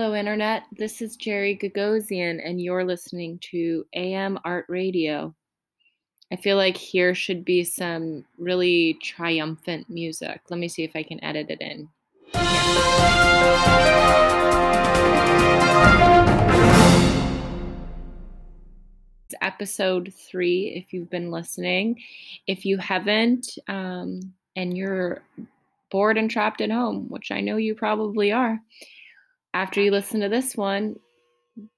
Hello, Internet. This is Jerry Gogosian, and you're listening to AM Art Radio. I feel like here should be some really triumphant music. Let me see if I can edit it in. It's episode three, if you've been listening. If you haven't, um, and you're bored and trapped at home, which I know you probably are, after you listen to this one,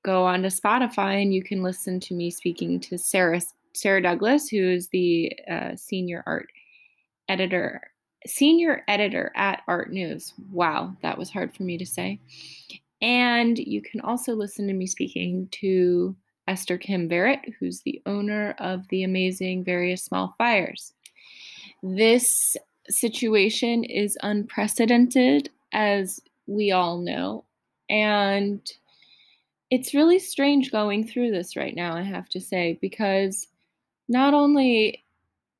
go on to Spotify and you can listen to me speaking to Sarah Sarah Douglas, who is the uh, senior art editor, senior editor at ARTnews. Wow, that was hard for me to say. And you can also listen to me speaking to Esther Kim Varet, who's the owner of the amazing Various Small Fires. This situation is unprecedented, as we all know, and it's really strange going through this right now, I have to say, because not only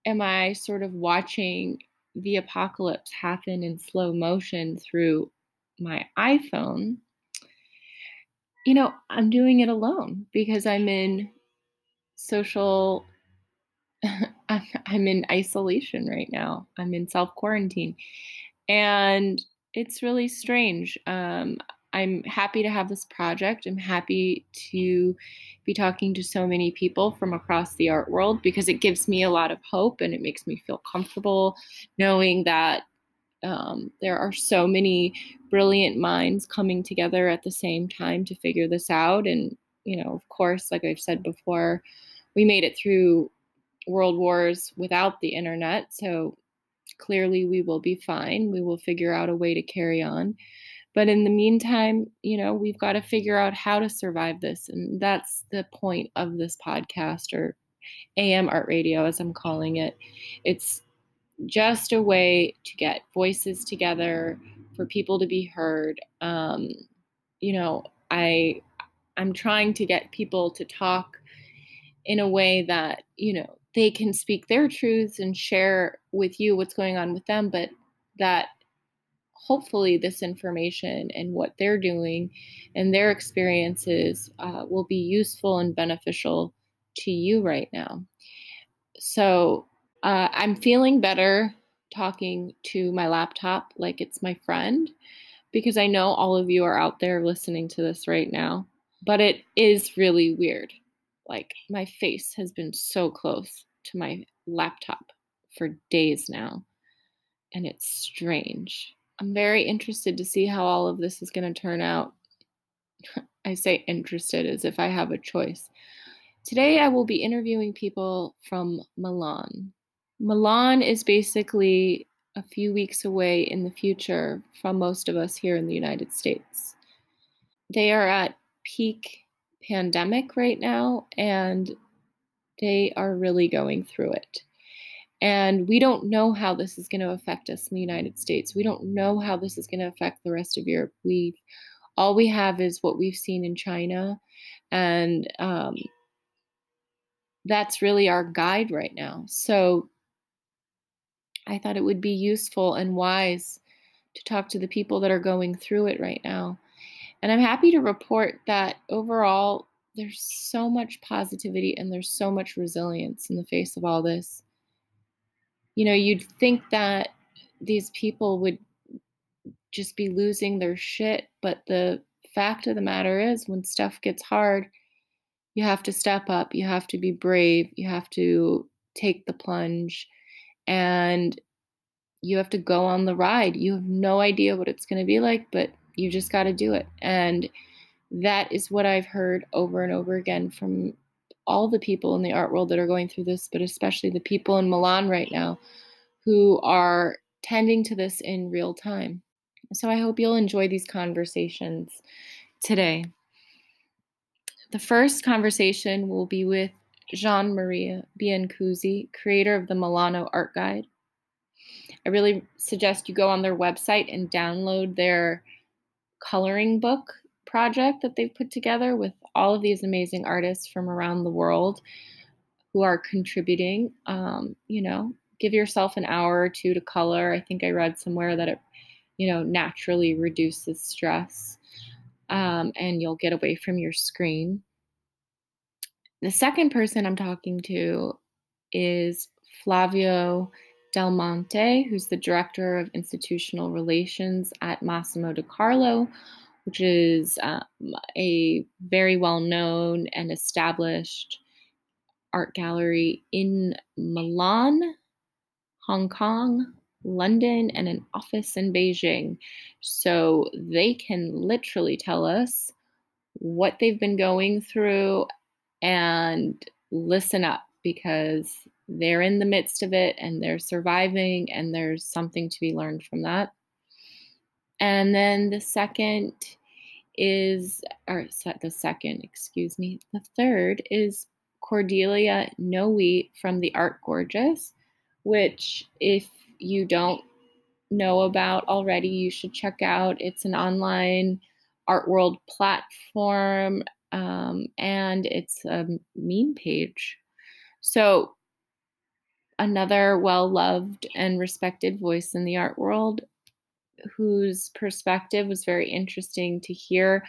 am I sort of watching the apocalypse happen in slow motion through my iPhone, you know, I'm doing it alone because I'm in social, I'm in isolation right now. I'm in self quarantine. And it's really strange. Um, I'm happy to have this project. I'm happy to be talking to so many people from across the art world because it gives me a lot of hope and it makes me feel comfortable knowing that um, there are so many brilliant minds coming together at the same time to figure this out. And, you know, of course, like I've said before, we made it through world wars without the internet. So clearly we will be fine. We will figure out a way to carry on. But in the meantime, you know, we've got to figure out how to survive this. And that's the point of this podcast or AM Art Radio, as I'm calling it. It's just a way to get voices together for people to be heard. Um, you know, I I'm trying to get people to talk in a way that, you know, they can speak their truths and share with you what's going on with them, but that hopefully this information and what they're doing and their experiences uh, will be useful and beneficial to you right now. So uh, I'm feeling better talking to my laptop like it's my friend because I know all of you are out there listening to this right now. But it is really weird. Like my face has been so close to my laptop for days now. And it's strange. I'm very interested to see how all of this is going to turn out. I say interested as if I have a choice. Today, I will be interviewing people from Milan. Milan is basically a few weeks away in the future from most of us here in the United States. They are at peak pandemic right now, and they are really going through it. And we don't know how this is going to affect us in the United States. We don't know how this is going to affect the rest of Europe. We all we have is what we've seen in China, and um, that's really our guide right now. So I thought it would be useful and wise to talk to the people that are going through it right now. And I'm happy to report that overall, there's so much positivity and there's so much resilience in the face of all this you know, you'd think that these people would just be losing their shit, but the fact of the matter is, when stuff gets hard, you have to step up, you have to be brave, you have to take the plunge, and you have to go on the ride. You have no idea what it's going to be like, but you just got to do it. And that is what I've heard over and over again from all the people in the art world that are going through this, but especially the people in Milan right now who are tending to this in real time. So I hope you'll enjoy these conversations today. The first conversation will be with Gianmaria Biancuzzi, creator of the Milano Art Guide. I really suggest you go on their website and download their coloring book project that they've put together with all of these amazing artists from around the world who are contributing. Um, you know, give yourself an hour or two to color. I think I read somewhere that it, you know, naturally reduces stress. um, and you'll get away from your screen. The second person I'm talking to is Flavio Delmonte, who's the Director of Institutional Relations at Massimo De Carlo, which is um, a very well known and established art gallery in Milan, Hong Kong, London, and an office in Beijing. So they can literally tell us what they've been going through and listen up because they're in the midst of it and they're surviving, and there's something to be learned from that. And then the second is, or the second, excuse me, the third is Cordelia Noe from the Art Gorgeous, which, if you don't know about already, you should check out. It's an online art world platform um, and it's a meme page. So, another well loved and respected voice in the art world whose perspective was very interesting to hear.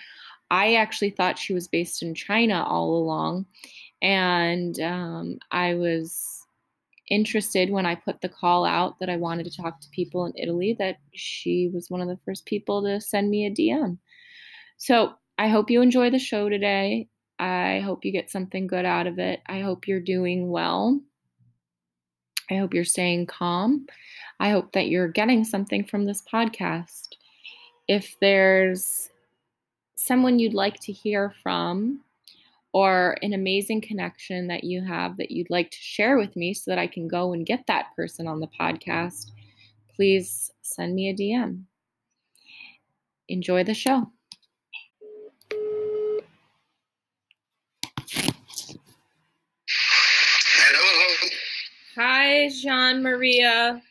I actually thought she was based in China all along, and um, I was interested when I put the call out that I wanted to talk to people in Italy that she was one of the first people to send me a DM. So I hope you enjoy the show today. I hope you get something good out of it. I hope you're doing well. I hope you're staying calm. I hope that you're getting something from this podcast. If there's someone you'd like to hear from, or an amazing connection that you have that you'd like to share with me so that I can go and get that person on the podcast, please send me a DM. Enjoy the show. Hello. Gianmaria.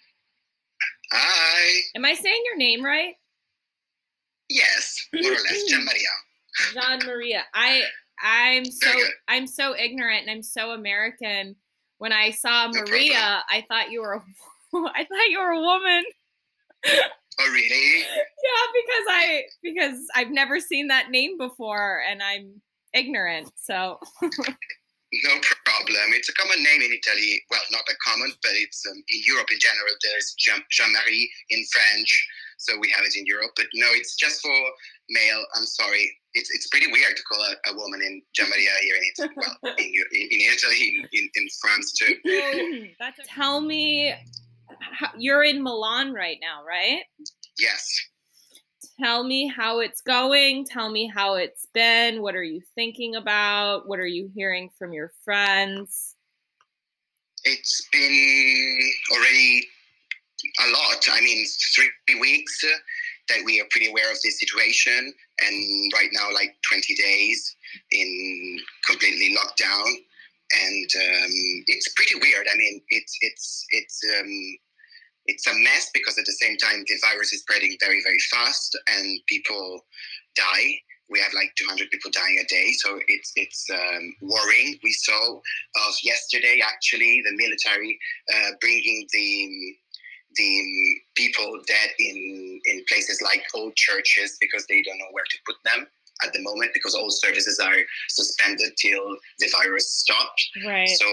Hi. Am I saying your name right? Yes, more or less, Gianmaria. Jean Maria. I I'm so I'm so ignorant and I'm so American. When I saw Maria, problem. I thought you were a, I thought you were a woman. Oh really? yeah, because I because I've never seen that name before and I'm ignorant. So No problem. It's a common name in Italy. Well, not a common, but it's um, in Europe in general. There's Jean Marie in French, so we have it in Europe. But no, it's just for male. I'm sorry. It's it's pretty weird to call a, a woman in Gianmaria here in Italy. well, in, in, in Italy, in, in, in, France too. Tell me, you're in Milan right now, right? Yes. Tell me how it's going. Tell me how it's been. What are you thinking about? What are you hearing from your friends? It's been already a lot. I mean, three weeks that we are pretty aware of this situation, and right now, like 20 days in completely lockdown, and um, it's pretty weird. I mean, it's it's it's um, it's a mess because at the same time the virus is spreading very very fast and people die. We have like 200 people dying a day. So it's it's um, worrying. We saw of yesterday actually the military uh, bringing the the people dead in in places like old churches because they don't know where to put them at the moment because all services are suspended till the virus stops. Right. So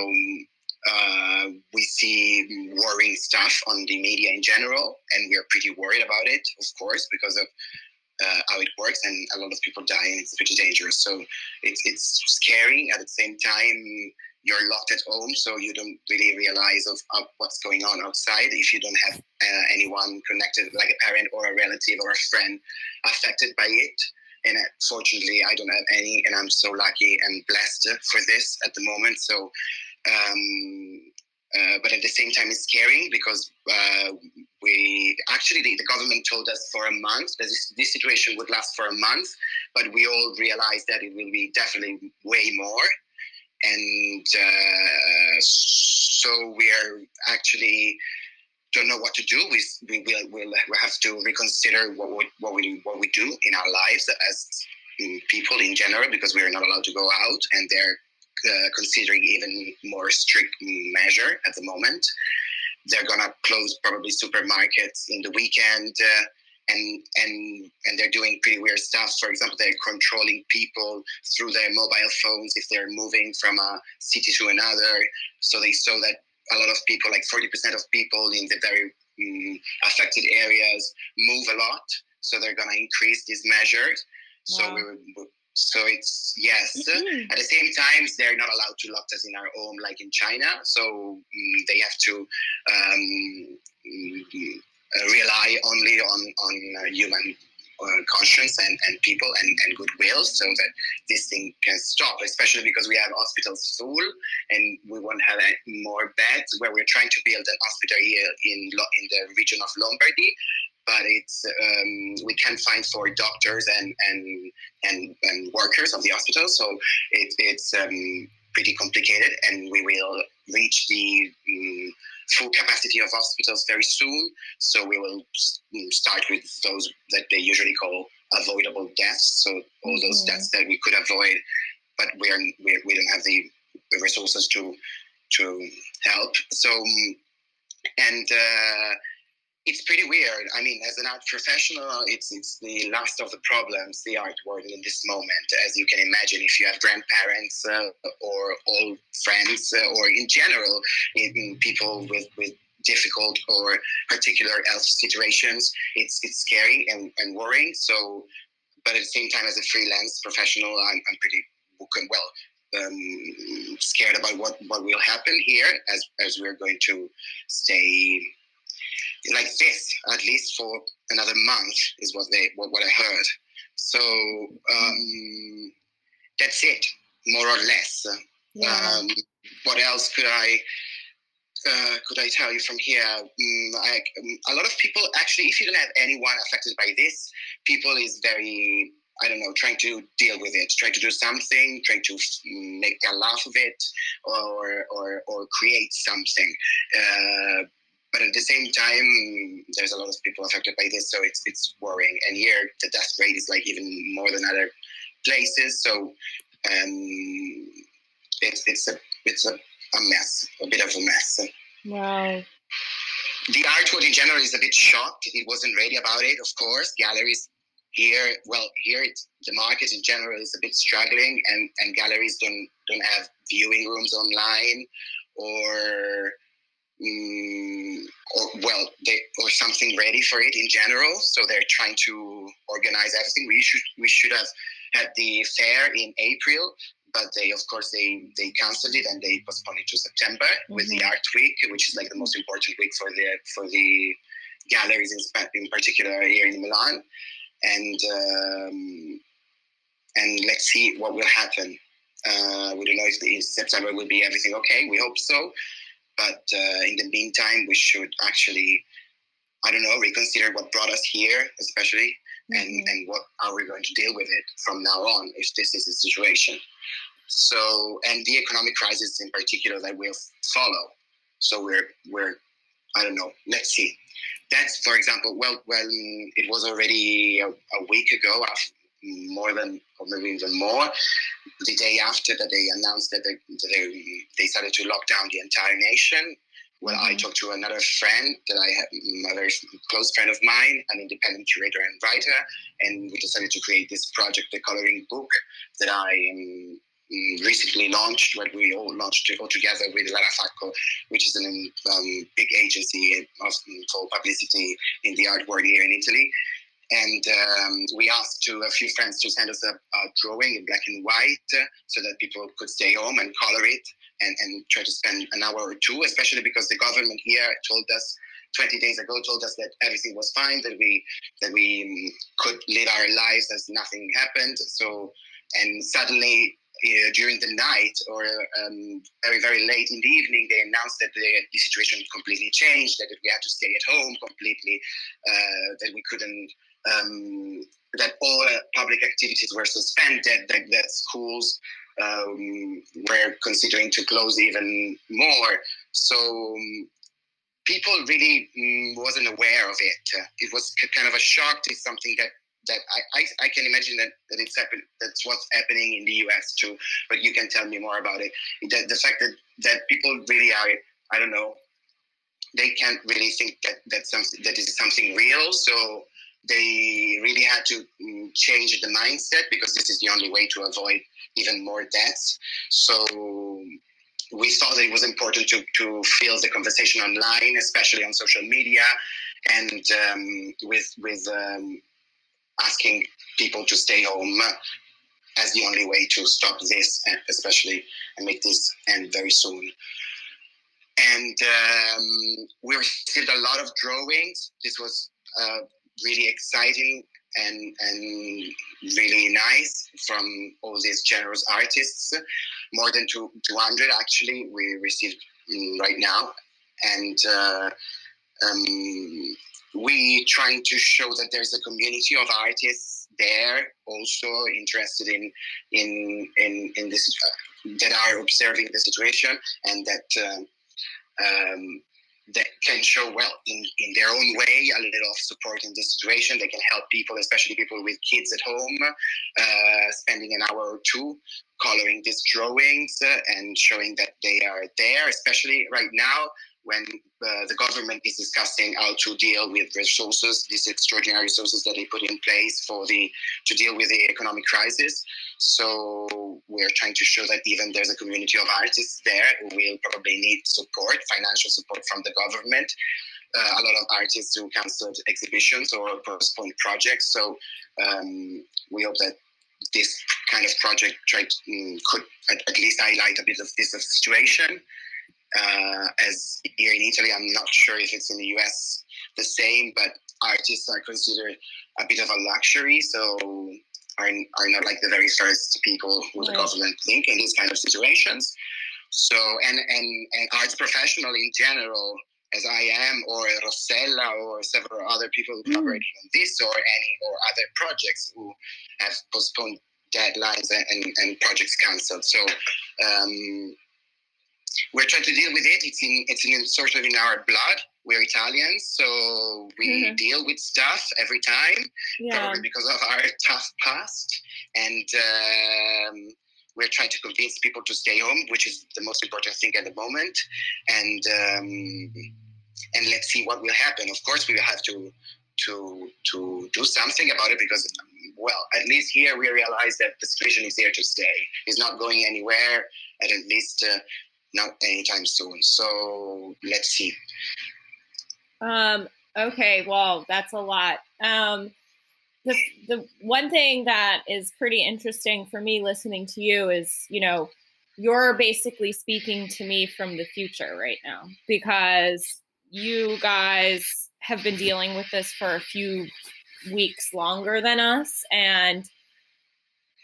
uh, we see worrying stuff on the media in general, and we are pretty worried about it, of course, because of uh, how it works, and a lot of people die, and it's pretty dangerous. So it's it's scary. At the same time, you're locked at home, so you don't really realize of, of what's going on outside if you don't have uh, anyone connected, like a parent or a relative or a friend, affected by it. And uh, fortunately, I don't have any, and I'm so lucky and blessed for this at the moment. So um, uh, but at the same time, it's scary because uh, we actually the, the, government told us for a month that this, this, situation would last for a month, but we all realized that it will be definitely way more, and uh, so we are actually don't know what to do. We we will we'll, we'll have to reconsider what we, what we what we do in our lives as people in general because we are not allowed to go out and they're uh, considering even more strict measure at the moment. They're gonna close probably supermarkets in the weekend, uh, and and and they're doing pretty weird stuff. For example, they're controlling people through their mobile phones if they're moving from a city to another. So they saw that a lot of people, like 40% of people in the very um, affected areas, move a lot. So they're going to increase these measures. Wow. So we so it's yes. Mm-hmm. At the same time, they're not allowed to lock us in our home like in China. So um, they have to um, uh, rely only on on uh, human uh, conscience and, and people and, and goodwill so that this thing can stop, especially because we have hospitals full and we won't have more beds where we're trying to build an hospital here in, in the region of Lombardy. But it's um, we can't find for doctors and, and and and workers of the hospital, so it, it's um, pretty complicated, and we will reach the um, full capacity of hospitals very soon. So we will mm, start with those that they usually call avoidable deaths. So all those mm-hmm. deaths that we could avoid, but we're, we're we don't have the resources to to help. So mm, and uh, it's pretty weird. I mean, as an art professional, it's it's the last of the problems, the art world in this moment. As you can imagine, if you have grandparents uh, or old friends, uh, or in general, in people with with difficult or particular health situations, it's it's scary and, and worrying. So, but at the same time, as a freelance professional, I'm, I'm pretty well um, scared about what, what will happen here as, as we're going to stay like this at least for another month is what they what, what I heard. So um, that's it, more or less. Yeah. Um, what else could I uh, could I tell you from here? Mm, I, um, a lot of people actually, if you don't have anyone affected by this, people is very I don't know, trying to deal with it, trying to do something, trying to make a laugh of it, or or or create something. Uh, but at the same time, there's a lot of people affected by this, so it's it's worrying. And here, the death rate is like even more than other places. So um, it's it's a it's a, a mess, a bit of a mess. Wow. The art world in general is a bit shocked. It wasn't ready about it, of course. Galleries here, well, here it's, the market in general is a bit struggling, and, and galleries don't don't have viewing rooms online or Mm, or well, they or something ready for it in general. So they're trying to organize everything. We should we should have had the fair in April, but they of course they they canceled it and they postponed it to September mm-hmm. with the mm-hmm. art week, which is like the most important week for the for the galleries in, in particular here in Milan. And um, and let's see what will happen. Uh, we don't know if in September will be everything okay. We hope so. But uh, in the meantime, we should actually, I don't know, reconsider what brought us here, especially, mm-hmm. and, and what are we going to deal with it from now on if this is the situation. So, and the economic crisis in particular that will follow. So we're, we're, I don't know, let's see. That's, for example, well, when it was already a, a week ago, more than, or maybe even more, the day after that they announced that they, that they, they started to lock down the entire nation, well, mm-hmm. I talked to another friend that I have, a very close friend of mine, an independent curator and writer, and we decided to create this project, the coloring book, that I um, recently launched, what we all launched all together with Lara Facco, which is an um, big agency of, for publicity in the art world here in Italy. And um, we asked to a few friends to send us a, a drawing in black and white uh, so that people could stay home and color it and, and try to spend an hour or two, especially because the government here told us 20 days ago told us that everything was fine, that we that we um, could live our lives as nothing happened. So, and suddenly uh, during the night or um, very very late in the evening, they announced that the, the situation completely changed, that we had to stay at home completely, uh, that we couldn't um, that all public activities were suspended, that, that schools um, were considering to close even more. So um, people really um, wasn't aware of it. Uh, it was kind of a shock to something that that I, I, I, can imagine that, that it's happen, that's what's happening in the US too, but you can tell me more about it. The, the fact that, that people really are, I don't know, they can't really think that, that, something, that is something real. So they really had to mm, change the mindset because this is the only way to avoid even more deaths. So we thought that it was important to, to fill the conversation online, especially on social media, and um, with with um, asking people to stay home as the only way to stop this, especially and make this end very soon. And um, we received a lot of drawings. This was uh, really exciting and and really nice from all these generous artists. More than two, 200 actually we received mm, right now, and uh, um, we trying to show that there's a community of artists there also interested in in in, in this uh, that are observing the situation and that. Uh, um, that can show well in, in their own way a little of support in this situation. They can help people, especially people with kids at home, uh, spending an hour or two coloring these drawings and showing that they are there, especially right now when uh, the government is discussing how to deal with resources, these extraordinary resources that they put in place for the to deal with the economic crisis. So we're trying to show that even there's a community of artists there who will probably need support, financial support from the government. Uh, a lot of artists who canceled exhibitions or postponed projects. So um, we hope that this kind of project tried, um, could at, at, least highlight a bit of this situation uh, as here in Italy, I'm not sure if it's in the US the same, but artists are considered a bit of a luxury, so are, are not like the very first people who right. the government think in these kind of situations. So, and, and, and arts professional in general, as I am, or Rossella, or several other people who collaborated mm. on this, or any or other projects who have postponed deadlines and, and, and projects cancelled. So, um, we're trying to deal with it. It's in it's in sort of in our blood. We're Italians, so we mm-hmm. deal with stuff every time, yeah. probably because of our tough past. And um, we're trying to convince people to stay home, which is the most important thing at the moment. And um, and let's see what will happen. Of course, we will have to to to do something about it because well, at least here we realize that the situation is here to stay. It's not going anywhere, and at least uh, not anytime soon. So let's see. Um, okay, well, that's a lot. Um, the, the one thing that is pretty interesting for me listening to you is, you know, you're basically speaking to me from the future right now because you guys have been dealing with this for a few weeks longer than us. And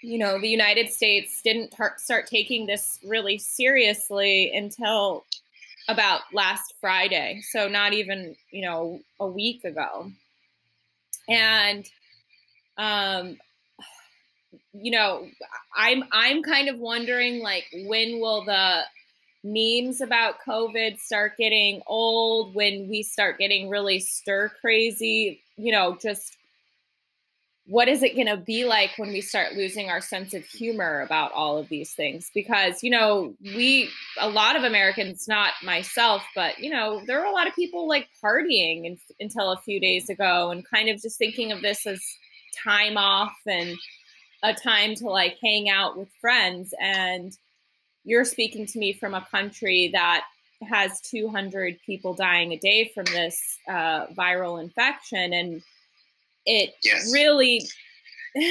you know, the United States didn't tar- start taking this really seriously until about last Friday. So not even, you know, a week ago. And um you know, I'm I'm kind of wondering like when will the memes about COVID start getting old, when we start getting really stir crazy, you know, just what is it going to be like when we start losing our sense of humor about all of these things? Because you know we a lot of americans not myself but you know there were a lot of people like partying in, until a few days ago and kind of just thinking of this as time off and a time to like hang out with friends. And you're speaking to me from a country that has 200 people dying a day from this uh, viral infection. And it yes. really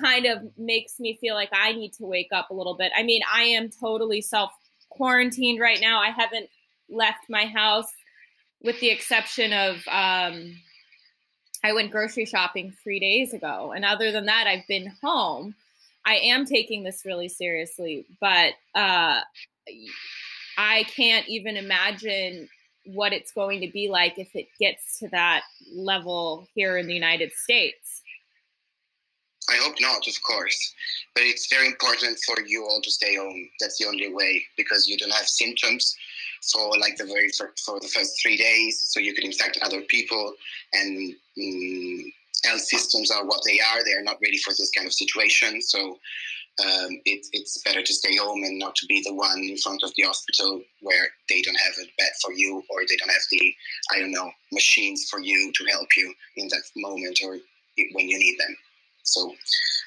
kind of makes me feel like I need to wake up a little bit. I mean, I am totally self quarantined right now. I haven't left my house with the exception of um, I went grocery shopping three days ago. And other than that, I've been home. I am taking this really seriously, but uh, I can't even imagine what it's going to be like if it gets to that level here in the United States. I hope not, of course. But it's very important for you all to stay home. That's the only way because you don't have symptoms for like the very for the first three days, so you could infect other people. And um, health systems are what they are. They are not ready for this kind of situation. So um, it, it's better to stay home and not to be the one in front of the hospital where they don't have a bed for you or they don't have the I don't know machines for you to help you in that moment or when you need them. So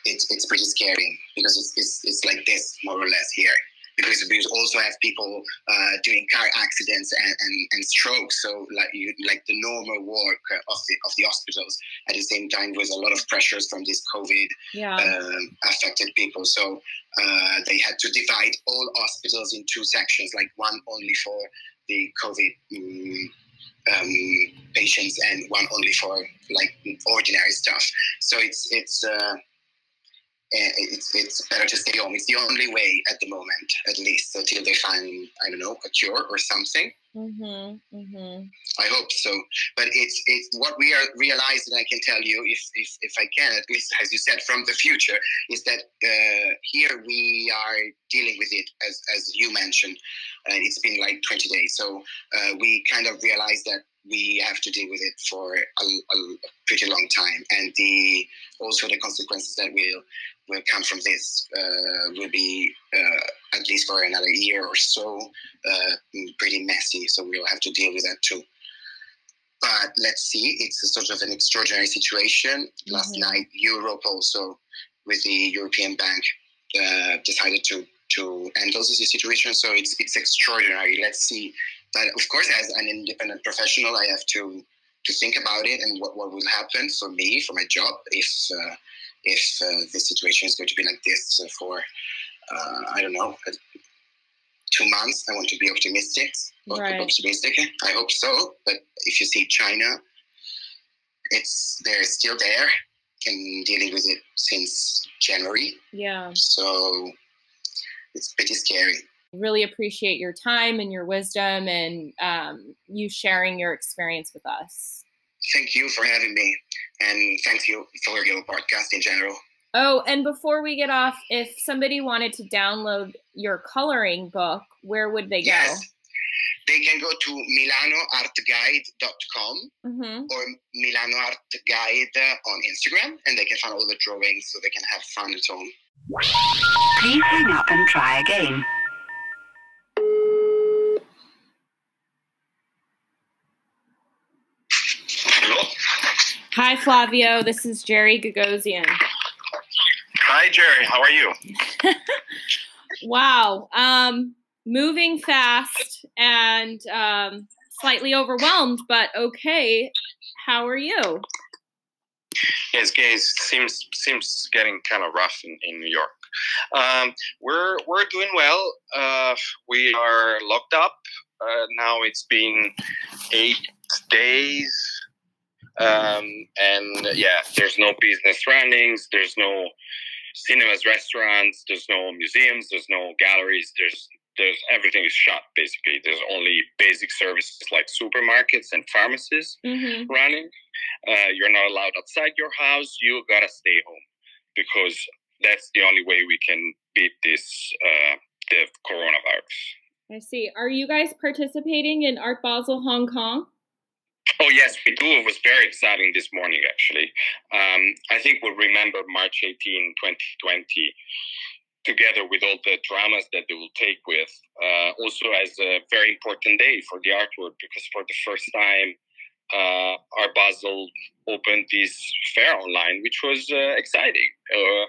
it's it's pretty scary because it's, it's, it's like this more or less here because we also have people uh, doing car accidents and, and, and strokes. So like you, like the normal work of the of the hospitals. At the same time, with a lot of pressures from this COVID yeah. um, affected people. So uh, they had to divide all hospitals in two sections, like one only for the COVID. Um, um, patients and one only for like ordinary stuff. So it's it's uh, it's, it's better to stay home. It's the only way at the moment, at least, until they find, I don't know, a cure or something. Mm-hmm, mm-hmm. I hope so. But it's it's what we are realizing. I can tell you, if, if, if I can, at least as you said, from the future, is that uh, here we are dealing with it as as you mentioned, and it's been like 20 days. So uh, we kind of realize that we have to deal with it for a, a, pretty long time, and the also the consequences that will will come from this uh, will be uh, at least for another year or so uh, pretty messy. So we'll have to deal with that too. But let's see, it's a sort of an extraordinary situation. Mm-hmm. Last night, Europe also, with the European Bank, uh, decided to to handle this situation. So it's it's extraordinary. Let's see. But of course, as an independent professional, I have to to think about it and what, what will happen for me for my job if uh, if uh, the situation is going to be like this for uh, I don't know two months. I want to be optimistic. Right. Optimistic. I hope so. But if you see China, it's they're still there and dealing with it since January. Yeah. So it's pretty scary. Really appreciate your time and your wisdom and um, you sharing your experience with us. Thank you for having me, and thank you for your podcast in general. Oh, and before we get off, if somebody wanted to download your coloring book, where would they go? Yes. They can go to milanoartguide.com mm-hmm. or milanoartguide on Instagram, and they can find all the drawings so they can have fun at home. Please hang up and try again. Hello? Hi, Flavio. This is Jerry Gogosian. Hi, Jerry. How are you? wow. Um, moving fast and um, slightly overwhelmed, but okay. How are you? Yes, guys, seems seems getting kind of rough in, in New York. Um, we're we're doing well. Uh, we are locked up uh, now. It's been eight days, um, and yeah, there's no business runnings. There's no cinemas, restaurants. There's no museums. There's no galleries. There's there's everything is shut basically. There's only basic services like supermarkets and pharmacies mm-hmm. running. Uh, you're not allowed outside your house. You gotta stay home because that's the only way we can beat this uh, the coronavirus. I see. Are you guys participating in Art Basel Hong Kong? Oh yes, we do. It was very exciting this morning, actually. Um, I think we'll remember March 18, 2020, together with all the dramas that they will take with, uh, also as a very important day for the art world because for the first time, uh, Art Basel opened this fair online, which was uh, exciting. Uh,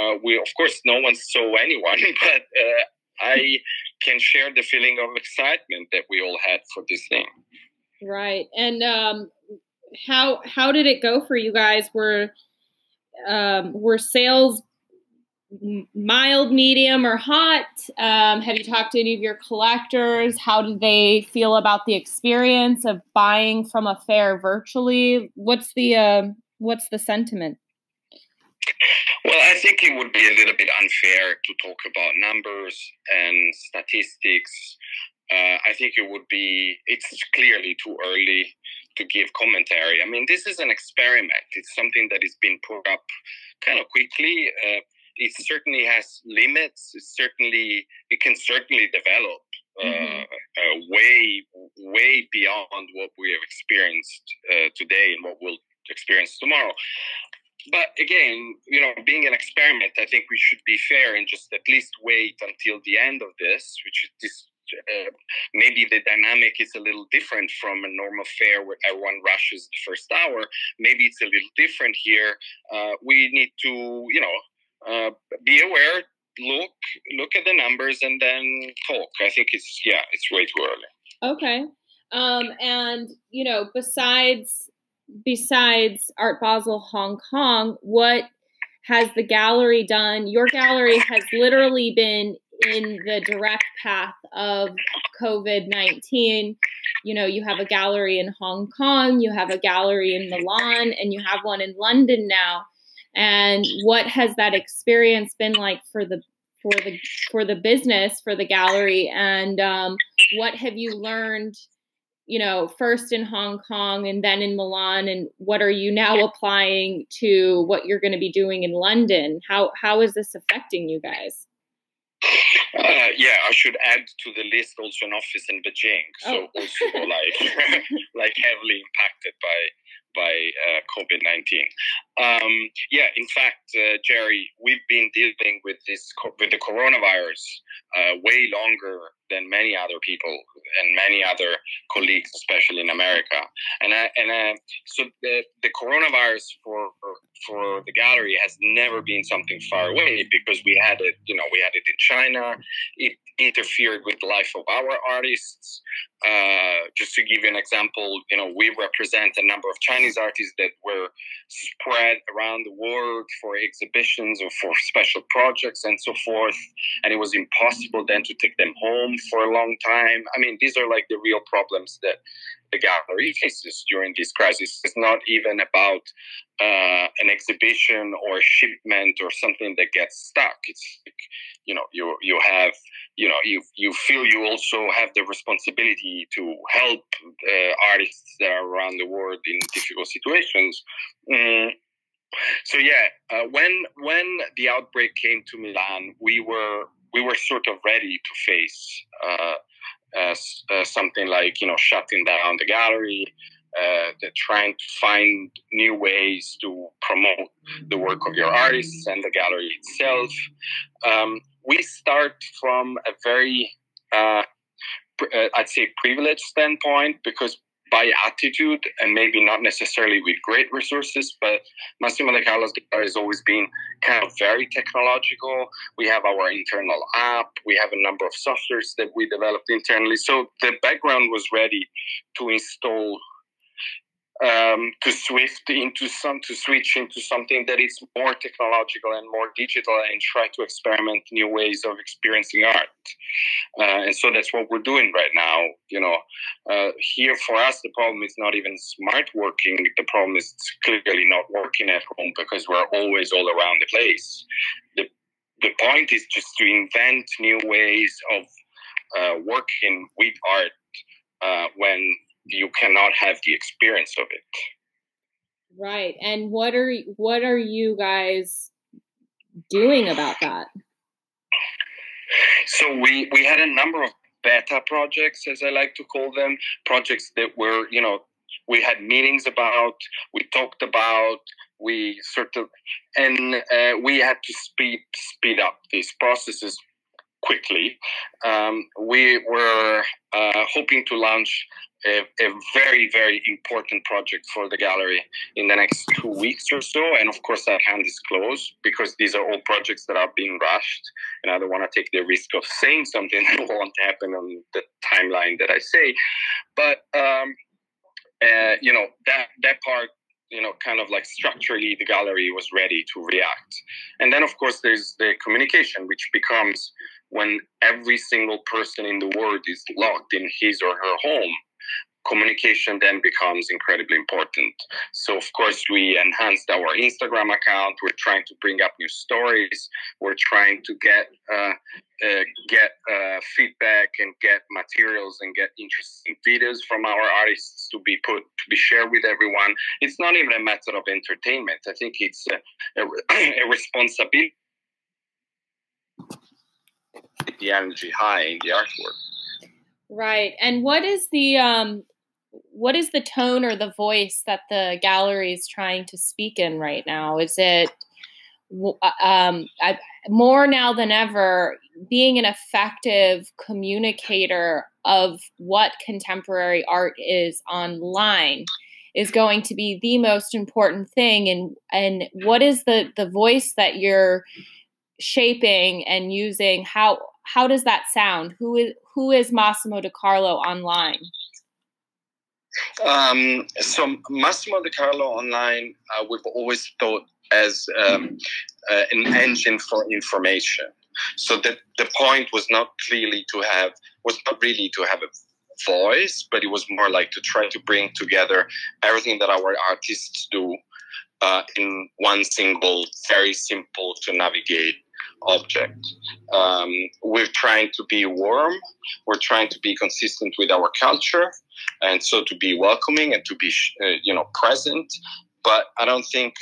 uh, we, of course, no one saw anyone, but uh, I can share the feeling of excitement that we all had for this thing. Right. And um, how how did it go for you guys? Were um, were sales mild, medium, or hot? Um, have you talked to any of your collectors? How did they feel about the experience of buying from a fair virtually? What's the uh, what's the sentiment? Well, I think it would be a little bit unfair to talk about numbers and statistics uh, I think it would be, it's clearly too early to give commentary. I mean, this is an experiment. It's something that is being put up kind of quickly. Uh, it certainly has limits. It certainly, it can certainly develop uh, mm-hmm. uh, way, way beyond what we have experienced uh, today and what we'll experience tomorrow. but again, you know, being an experiment, I think we should be fair and just at least wait until the end of this, which is uh, maybe the dynamic is a little different from a normal fair where everyone rushes the first hour. Maybe it's a little different here. Uh, we need to, you know, uh, be aware, look, look at the numbers, and then talk. I think it's yeah, it's way too early. Okay. Um, and you know, besides besides Art Basel Hong Kong, what has the gallery done? Your gallery has literally been in the direct path of COVID 19. You know, you have a gallery in Hong Kong, you have a gallery in Milan, and you have one in London now. And what has that experience been like for the for the for the business for the gallery and um, what have you learned you know first in hong kong and then in milan and what are you now applying to what you're going to be doing in london how how is this affecting you guys uh, yeah, I should add to the list also an office in Beijing, so oh. also like like heavily impacted by by uh, COVID nineteen. Um, yeah, in fact, uh, Jerry, we've been dealing with this with the coronavirus uh, way longer than many other people and many other colleagues, especially in America. And I, and I, so the the coronavirus for for the gallery has never been something far away because we had it, you know, we had it in China. It interfered with the life of our artists. Uh, just to give you an example, you know, we represent a number of Chinese artists that were spread around the world for exhibitions or for special projects and so forth. And it was impossible then to take them home for a long time. I mean, these are like the real problems that the gallery faces during this crisis. It's not even about uh, an exhibition or shipment or something that gets stuck. It's like, you know, you you have, you know, you you feel you also have the responsibility to help uh, artists that are around the world in difficult situations. Mm. So yeah, uh, when when the outbreak came to Milan, we were we were sort of ready to face uh, uh, something like you know shutting down the gallery, uh, trying to find new ways to promote the work of your artists and the gallery itself. Um, we start from a very, uh I'd say, privileged standpoint because by attitude and maybe not necessarily with great resources, but Massimo De Carlos has always been kind of very technological. We have our internal app, we have a number of softwares that we developed internally. So the background was ready to install um, to swift into some to switch into something that is more technological and more digital and try to experiment new ways of experiencing art. Uh, and so that's what we're doing right now you know. Uh, here for us the problem is not even smart working. The problem is clearly not working at home because we're always all around the place. The, the point is just to invent new ways of uh, working with art uh, when you cannot have the experience of it. Right. And what are what are you guys doing about that? So we we had a number of beta projects as i like to call them projects that were you know we had meetings about we talked about we sort of and uh, we had to speed speed up these processes quickly. Um, we were uh, hoping to launch a, a, very, very important project for the gallery in the next two weeks or so. And of course, I can't disclose because these are all projects that are being rushed, and I don't want to take the risk of saying something that won't happen on the timeline that I say. But um, uh, you know that that part you know, kind of like structurally, the gallery was ready to react. And then, of course, there's the communication, which becomes when every single person in the world is locked in his or her home communication then becomes incredibly important. So, of course, we enhanced our Instagram account. We're trying to bring up new stories. We're trying to get uh, uh, get uh, feedback and get materials and get interesting videos from our artists to be put to be shared with everyone. It's not even a matter of entertainment. I think it's a, a, a responsibility. The energy high in the artwork. Right. And what is the um what is the tone or the voice that the gallery is trying to speak in right now? Is it uh, um, I, more now than ever being an effective communicator of what contemporary art is online is going to be the most important thing. And and what is the the voice that you're shaping and using? How how does that sound? Who is who is massimo de carlo online um, so massimo de carlo online uh, we've always thought as um, uh, an engine for information. So that the point was not clearly to have was not really to have a voice but it was more like to try to bring together everything that our artists do uh, in one single very simple to navigate object. Um, we're trying to be warm. We're trying to be consistent with our culture and so to be welcoming and to be uh, you know present. But i don't think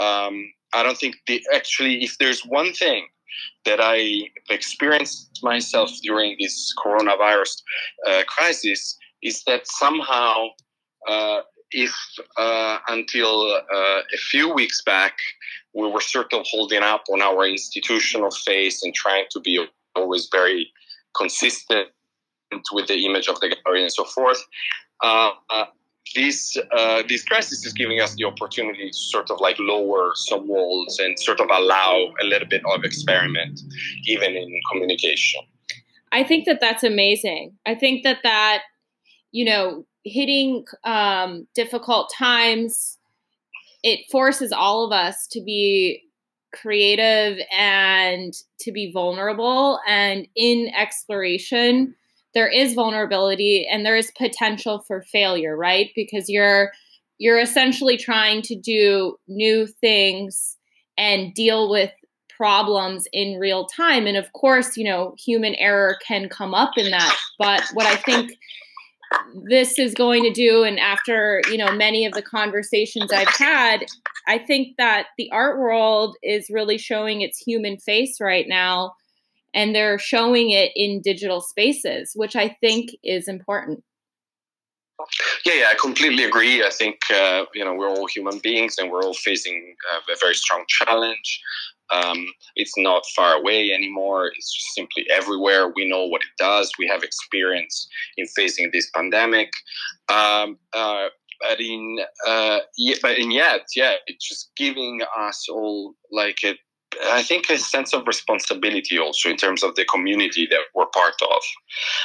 um, i don't think the actually if there's one thing that I experienced myself during this coronavirus uh, crisis is that somehow, uh, if uh, until uh, a few weeks back, we were sort of holding up on our institutional face and trying to be always very consistent with the image of the gallery and so forth. Uh, uh, this uh, this crisis is giving us the opportunity to sort of like lower some walls and sort of allow a little bit of experiment even in communication i think that that's amazing i think that that you know hitting um, difficult times it forces all of us to be creative and to be vulnerable. And in exploration there is vulnerability and there is potential for failure, right? Because you're you're essentially trying to do new things and deal with problems in real time. And of course, you know, human error can come up in that, but what I think this is going to do and after you know many of the conversations i've had i think that the art world is really showing its human face right now and they're showing it in digital spaces, which I think is important. Yeah, yeah, I completely agree. I think uh, you know we're all human beings, and we're all facing uh, a very strong challenge. Um, it's not far away anymore. It's simply everywhere. We know what it does. We have experience in facing this pandemic. Um, uh, but in uh, yeah, but in yet, yeah, it's just giving us all like a I think a sense of responsibility also in terms of the community that we're part of.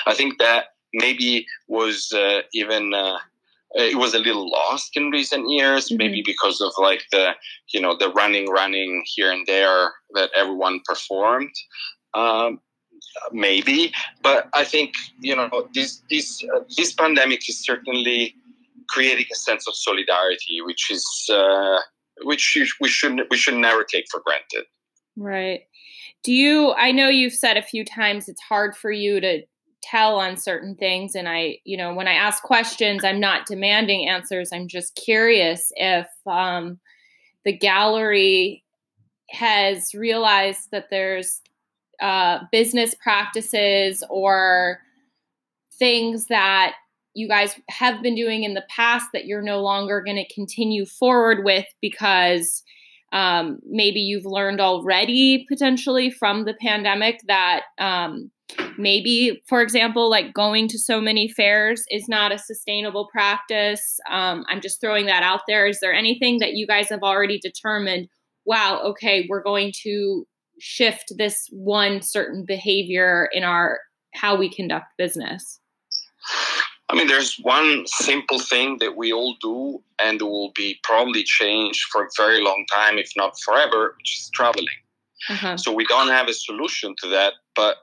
I think that maybe was uh, even uh, it was a little lost in recent years, mm-hmm. maybe because of like the you know the running, running here and there that everyone performed. Um, maybe, but I think you know this this uh, this pandemic is certainly creating a sense of solidarity, which is uh, which we should we should never take for granted. Right. Do you, I know you've said a few times it's hard for you to tell on certain things. And I, you know, when I ask questions, I'm not demanding answers. I'm just curious if um, the gallery has realized that there's uh, business practices or things that you guys have been doing in the past that you're no longer going to continue forward with because um, maybe you've learned already potentially from the pandemic that um, maybe, for example, like going to so many fairs is not a sustainable practice. Um, I'm just throwing that out there. Is there anything that you guys have already determined? Wow, okay, we're going to shift this one certain behavior in our how we conduct business. I mean, there's one simple thing that we all do and will be probably changed for a very long time, if not forever, which is traveling. Uh-huh. So we don't have a solution to that, but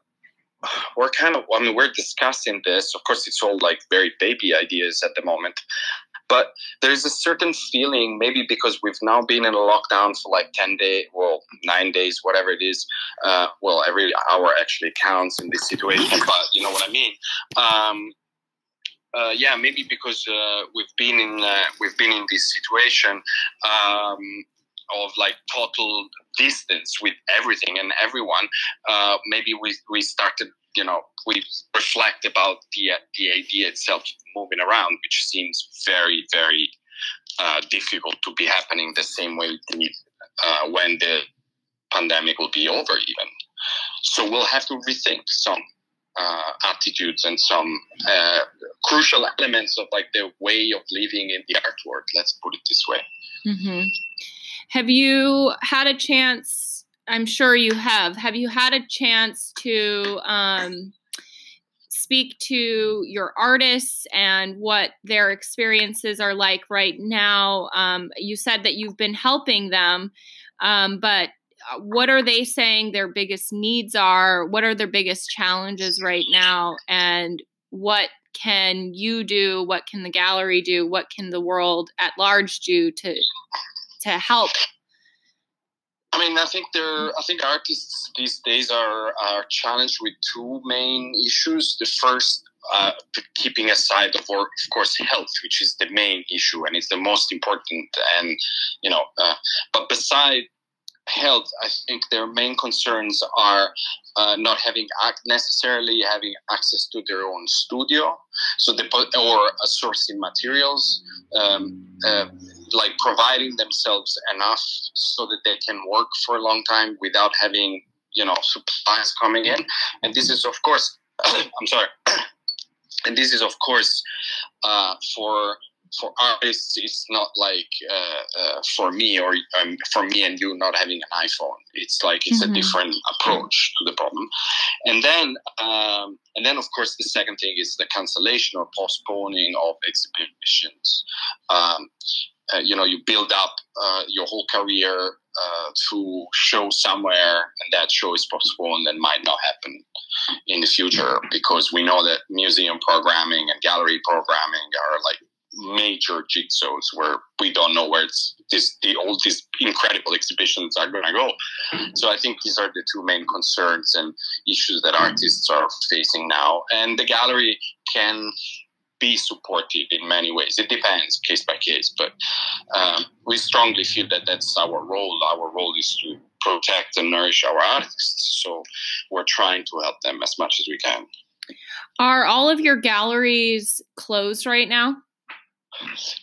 we're kind of, I mean, we're discussing this. Of course, it's all like very baby ideas at the moment. But there's a certain feeling, maybe because we've now been in a lockdown for like 10 days, well, nine days, whatever it is. Uh, well, every hour actually counts in this situation, but you know what I mean. Um, uh, yeah, maybe because uh, we've been in uh, we've been in this situation. Um, of like total distance with everything and everyone, uh, maybe we we started you know we reflect about the the idea itself moving around, which seems very very uh, difficult to be happening the same way uh, when the pandemic will be over even. So we'll have to rethink some uh, attitudes and some uh, crucial elements of like the way of living in the art world. Let's put it this way. Mm-hmm. Have you had a chance? I'm sure you have. Have you had a chance to um, speak to your artists and what their experiences are like right now? Um, you said that you've been helping them, um, but uh, what are they saying their biggest needs are? What are their biggest challenges right now? And what can you do? What can the gallery do? What can the world at large do to to help? I mean, I think there. I think artists these days are are challenged with two main issues. The first, uh, keeping aside of, of course health, which is the main issue and it's the most important. And you know, uh, but beside health, I think their main concerns are uh, not having ac- necessarily having access to their own studio, so the or sourcing materials, um, uh, like providing themselves enough so that they can work for a long time without having you know supplies coming in, and this is of course, I'm sorry, and this is of course uh, for for artists it's not like uh, uh, for me or um, for me and you not having an iphone. It's like it's mm-hmm. a different approach to the problem. And then um, and then of course the second thing is the cancellation or postponing of exhibitions. Um, uh, you know you build up uh, your whole career uh, to show somewhere and that show is postponed and might not happen in the future because we know that museum programming and gallery programming are like major jigsaws where we don't know where this the all these incredible exhibitions are going to go. So I think these are the two main concerns and issues that artists are facing now, and the gallery can be supportive in many ways. It depends case by case, but um, we strongly feel that that's our role. Our role is to protect and nourish our artists. So we're trying to help them as much as we can. Are all of your galleries closed right now?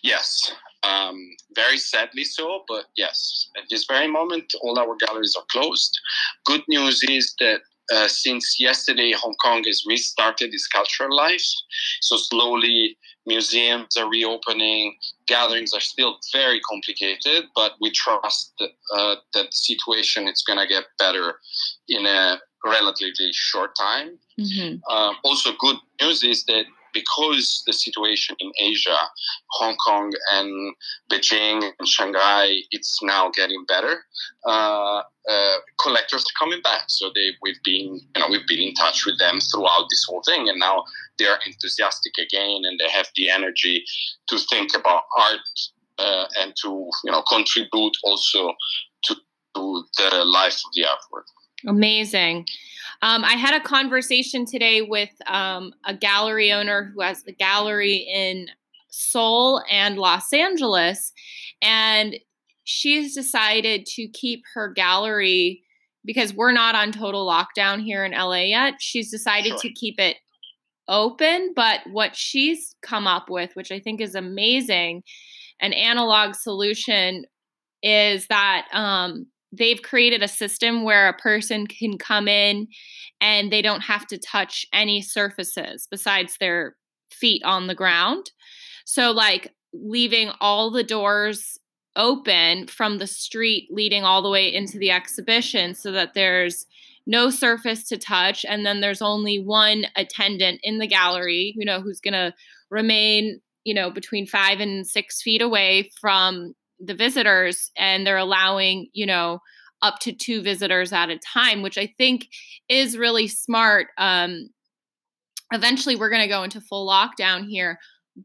Yes, um, very sadly so, but yes, at this very moment, all our galleries are closed. Good news is that uh, since yesterday, Hong Kong has restarted its cultural life. So slowly, museums are reopening. Gatherings are still very complicated, but we trust that, uh, that the situation is going to get better in a relatively short time. Mm-hmm. Uh, also, good news is that because the situation in Asia, Hong Kong and Beijing and Shanghai, it's now getting better. Uh, uh, collectors are coming back, so they we've been you know we've been in touch with them throughout this whole thing, and now they're enthusiastic again, and they have the energy to think about art uh, and to you know contribute also to, to the life of the artwork. Amazing. Um, I had a conversation today with um, a gallery owner who has a gallery in Seoul and Los Angeles, and she's decided to keep her gallery because we're not on total lockdown here in LA yet. She's decided sure. to keep it open, but what she's come up with, which I think is amazing, an analog solution is that um, they've created a system where a person can come in and they don't have to touch any surfaces besides their feet on the ground. So, like leaving all the doors open from the street leading all the way into the exhibition so that there's no surface to touch and then there's only one attendant in the gallery you know who's going to remain you know between five and six feet away from the visitors and they're allowing, you know, up to two visitors at a time, which I think is really smart. Um, eventually, we're going to go into full lockdown here,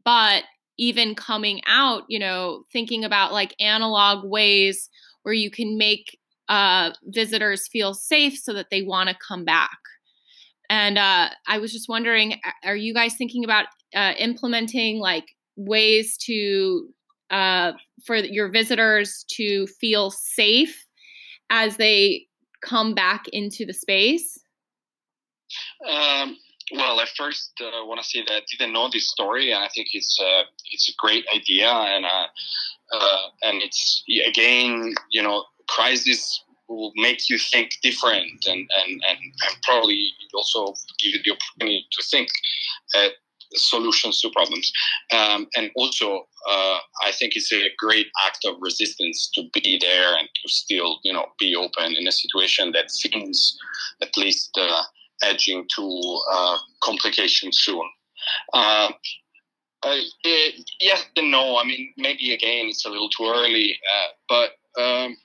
but even coming out, you know, thinking about like analog ways where you can make uh, visitors feel safe so that they want to come back. And uh, I was just wondering, are you guys thinking about uh, implementing like ways to uh, for your visitors to feel safe as they come back into the space? Um, well, I first uh, want to say that I didn't know this story, and I think it's uh, it's a great idea, and uh, uh and it's again, you know, crisis will make you think different, and and and, and probably also give you the opportunity to think at solutions to problems. Um, and also, uh, I think it's a great act of resistance to be there and to still, you know, be open in a situation that seems at least uh, edging to uh, complications soon. Uh, it, yes and no. I mean, maybe again it's a little too early, uh, but um,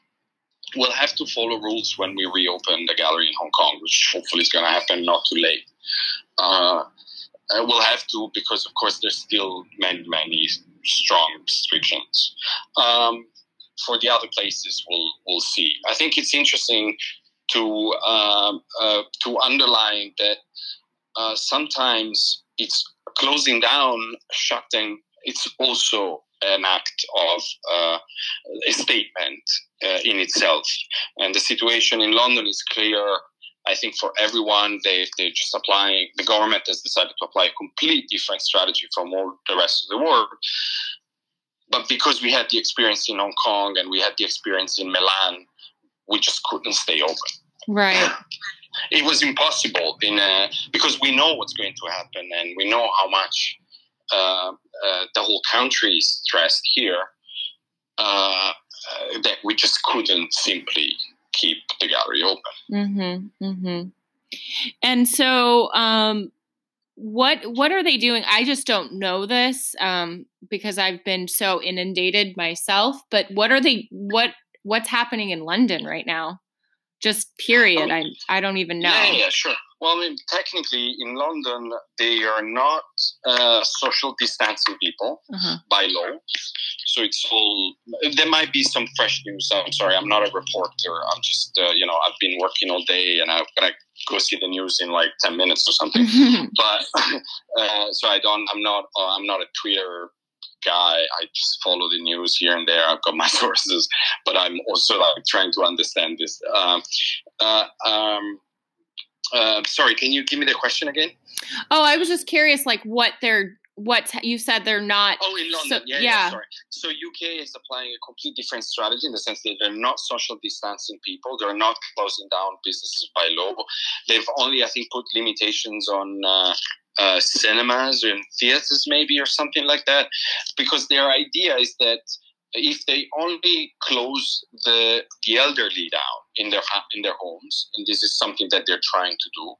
we'll have to follow rules when we reopen the gallery in Hong Kong, which hopefully is going to happen not too late. Uh, we'll have to because, of course, there's still many, many strong restrictions. Um, for the other places, we'll we'll see. I think it's interesting to um, uh, to underline that uh, sometimes it's closing down, shutting. It's also an act of uh, a statement uh, in itself, and the situation in London is clear. I think for everyone, they they just applying. The government has decided to apply a complete different strategy from all the rest of the world but because we had the experience in Hong Kong and we had the experience in Milan, we just couldn't stay open. Right. It was impossible in a, because we know what's going to happen and we know how much uh, uh, the whole country is stressed here uh, uh that we just couldn't simply keep the gallery open. Mm-hmm, mm-hmm. And so, um, what what are they doing? I just don't know this um, because I've been so inundated myself. But what are they? What what's happening in London right now? Just period. I I don't even know. Yeah, yeah, sure. Well, I mean, technically, in London, they are not uh, social distancing people uh-huh. by law. So it's all. There might be some fresh news. I'm sorry, I'm not a reporter. I'm just, uh, you know, I've been working all day, and I'm gonna go see the news in like ten minutes or something. but uh, so I don't. I'm not. Uh, I'm not a Twitter guy. I just follow the news here and there. I've got my sources, but I'm also like trying to understand this. Um, uh, um, uh, sorry, can you give me the question again? Oh, I was just curious, like what they're what you said they're not. Oh, in London, so, yeah, yeah, yeah. Sorry. So UK is applying a completely different strategy in the sense that they're not social distancing people. They're not closing down businesses by law. They've only, I think, put limitations on. Uh, uh, cinemas and theaters, maybe, or something like that, because their idea is that if they only close the the elderly down in their in their homes, and this is something that they're trying to do,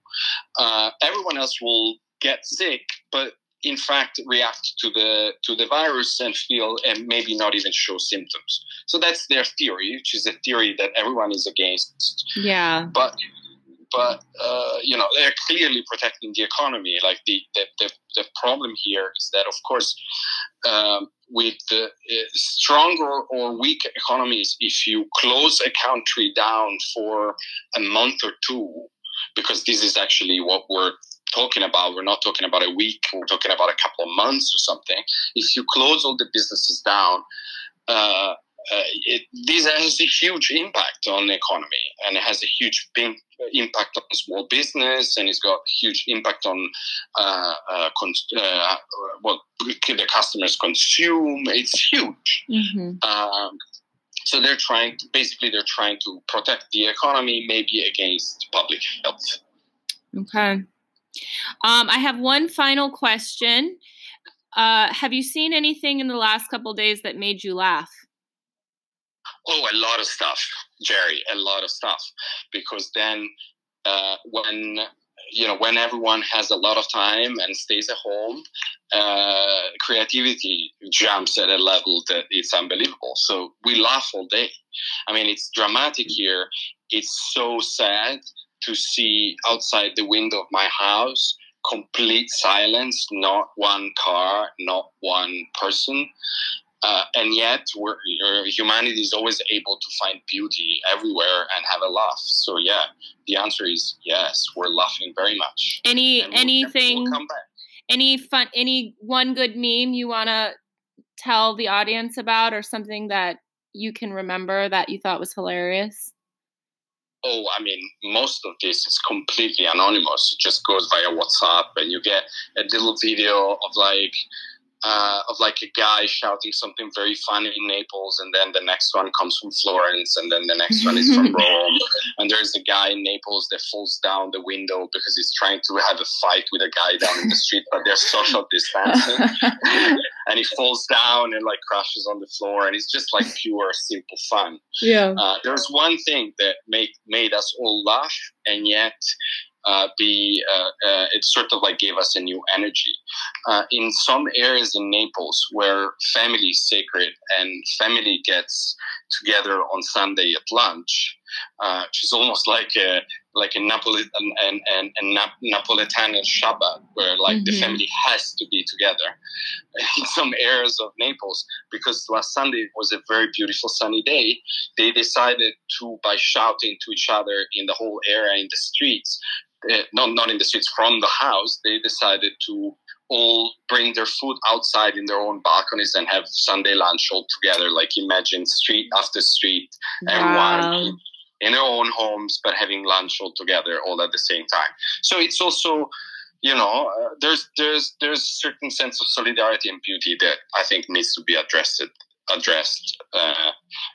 uh, everyone else will get sick, but in fact react to the to the virus and feel and maybe not even show symptoms. So that's their theory, which is a theory that everyone is against. Yeah. But but uh, you know they're clearly protecting the economy. Like the the, the, the problem here is that of course um, with uh, stronger or weak economies, if you close a country down for a month or two, because this is actually what we're talking about. We're not talking about a week. We're talking about a couple of months or something. If you close all the businesses down, uh, it, this has a huge impact on the economy and it has a huge impact on small business and it's got huge impact on uh, uh, cons- uh, what the customers consume. It's huge. Mm-hmm. Um, so they're trying to basically they're trying to protect the economy maybe against public health. Okay. Um, I have one final question. Uh, have you seen anything in the last couple days that made you laugh? Oh, a lot of stuff, Jerry, a lot of stuff. Because then uh, when you know when everyone has a lot of time and stays at home, uh, creativity jumps at a level that it's unbelievable. So we laugh all day. I mean, it's dramatic here. It's so sad to see outside the window of my house complete silence, not one car, not one person. Uh, and yet, we're, humanity is always able to find beauty everywhere and have a laugh. So, yeah, the answer is yes. We're laughing very much. Any we'll, anything? We'll any fun? Any one good meme you wanna tell the audience about, or something that you can remember that you thought was hilarious? oh, I mean, most of this is completely anonymous. It just goes via WhatsApp, and you get a little video of like uh, of like a guy shouting something very funny in Naples, and then the next one comes from Florence, and then the next one is from Rome. And there's a guy in Naples that falls down the window because he's trying to have a fight with a guy down in the street, but they're social distancing. and he falls down and like crashes on the floor, and it's just like pure, simple fun. Yeah. Uh, there's one thing that made made us all laugh, and yet uh, be uh, uh, it sort of like gave us a new energy. Uh, in some areas in Naples where family is sacred and family gets together on Sunday at lunch, uh, which is almost like a like a Napoli and and, and Nap- Napolitan Shabbat, where like mm-hmm. the family has to be together. In some areas of Naples, because last Sunday was a very beautiful sunny day, they decided to by shouting to each other in the whole area in the streets uh, not not in the streets from the house, they decided to all bring their food outside in their own balconies and have Sunday lunch all together. Like imagine street after street, wow. everyone in their own homes, but having lunch all together all at the same time. So it's also you know uh, there's there's there's a certain sense of solidarity and beauty that I think needs to be addressed addressed uh,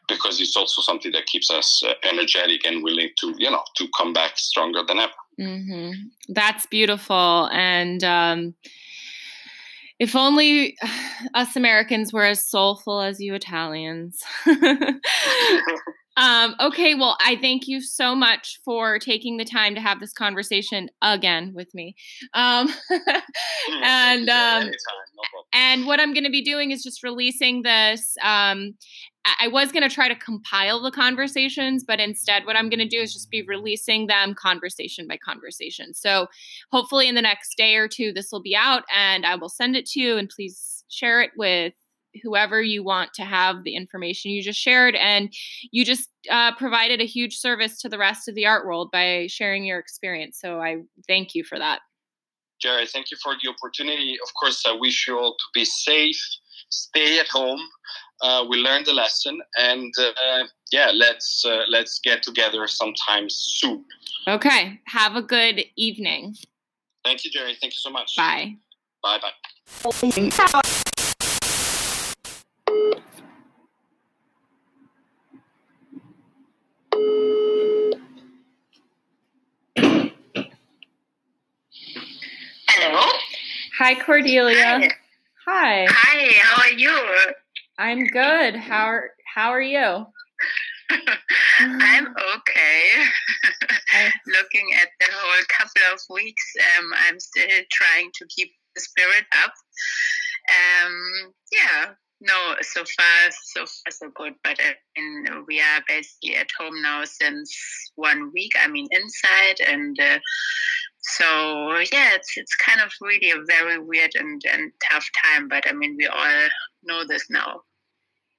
because it's also something that keeps us uh, energetic and willing to you know to come back stronger than ever Mm-hmm. That's beautiful. And um, if only us Americans were as soulful as you Italians. um, okay, well, I thank you so much for taking the time to have this conversation again with me. Um, and um, and what I'm going to be doing is just releasing this um, I was going to try to compile the conversations, but instead, what I'm going to do is just be releasing them conversation by conversation. So, hopefully, in the next day or two, this will be out and I will send it to you. And please share it with whoever you want to have the information you just shared. And you just uh, provided a huge service to the rest of the art world by sharing your experience. So, I thank you for that. Jerry, thank you for the opportunity. Of course, I wish you all to be safe, stay at home uh, we learned the lesson, and uh, yeah, let's uh, let's get together sometime soon. Okay. Have a good evening. Thank you, Jerry. Thank you so much. Bye. Bye. Bye. Hello. Hi, Cordelia. Hi. Hi. Hi. How are you? I'm good. How are how are you? I'm okay. Looking at the whole couple of weeks, um, I'm still trying to keep the spirit up. Um, yeah, no, so far, so far, so good. But I mean, we are basically at home now since one week. I mean, inside, and uh, so yeah, it's it's kind of really a very weird and, and tough time. But I mean, we all know this now.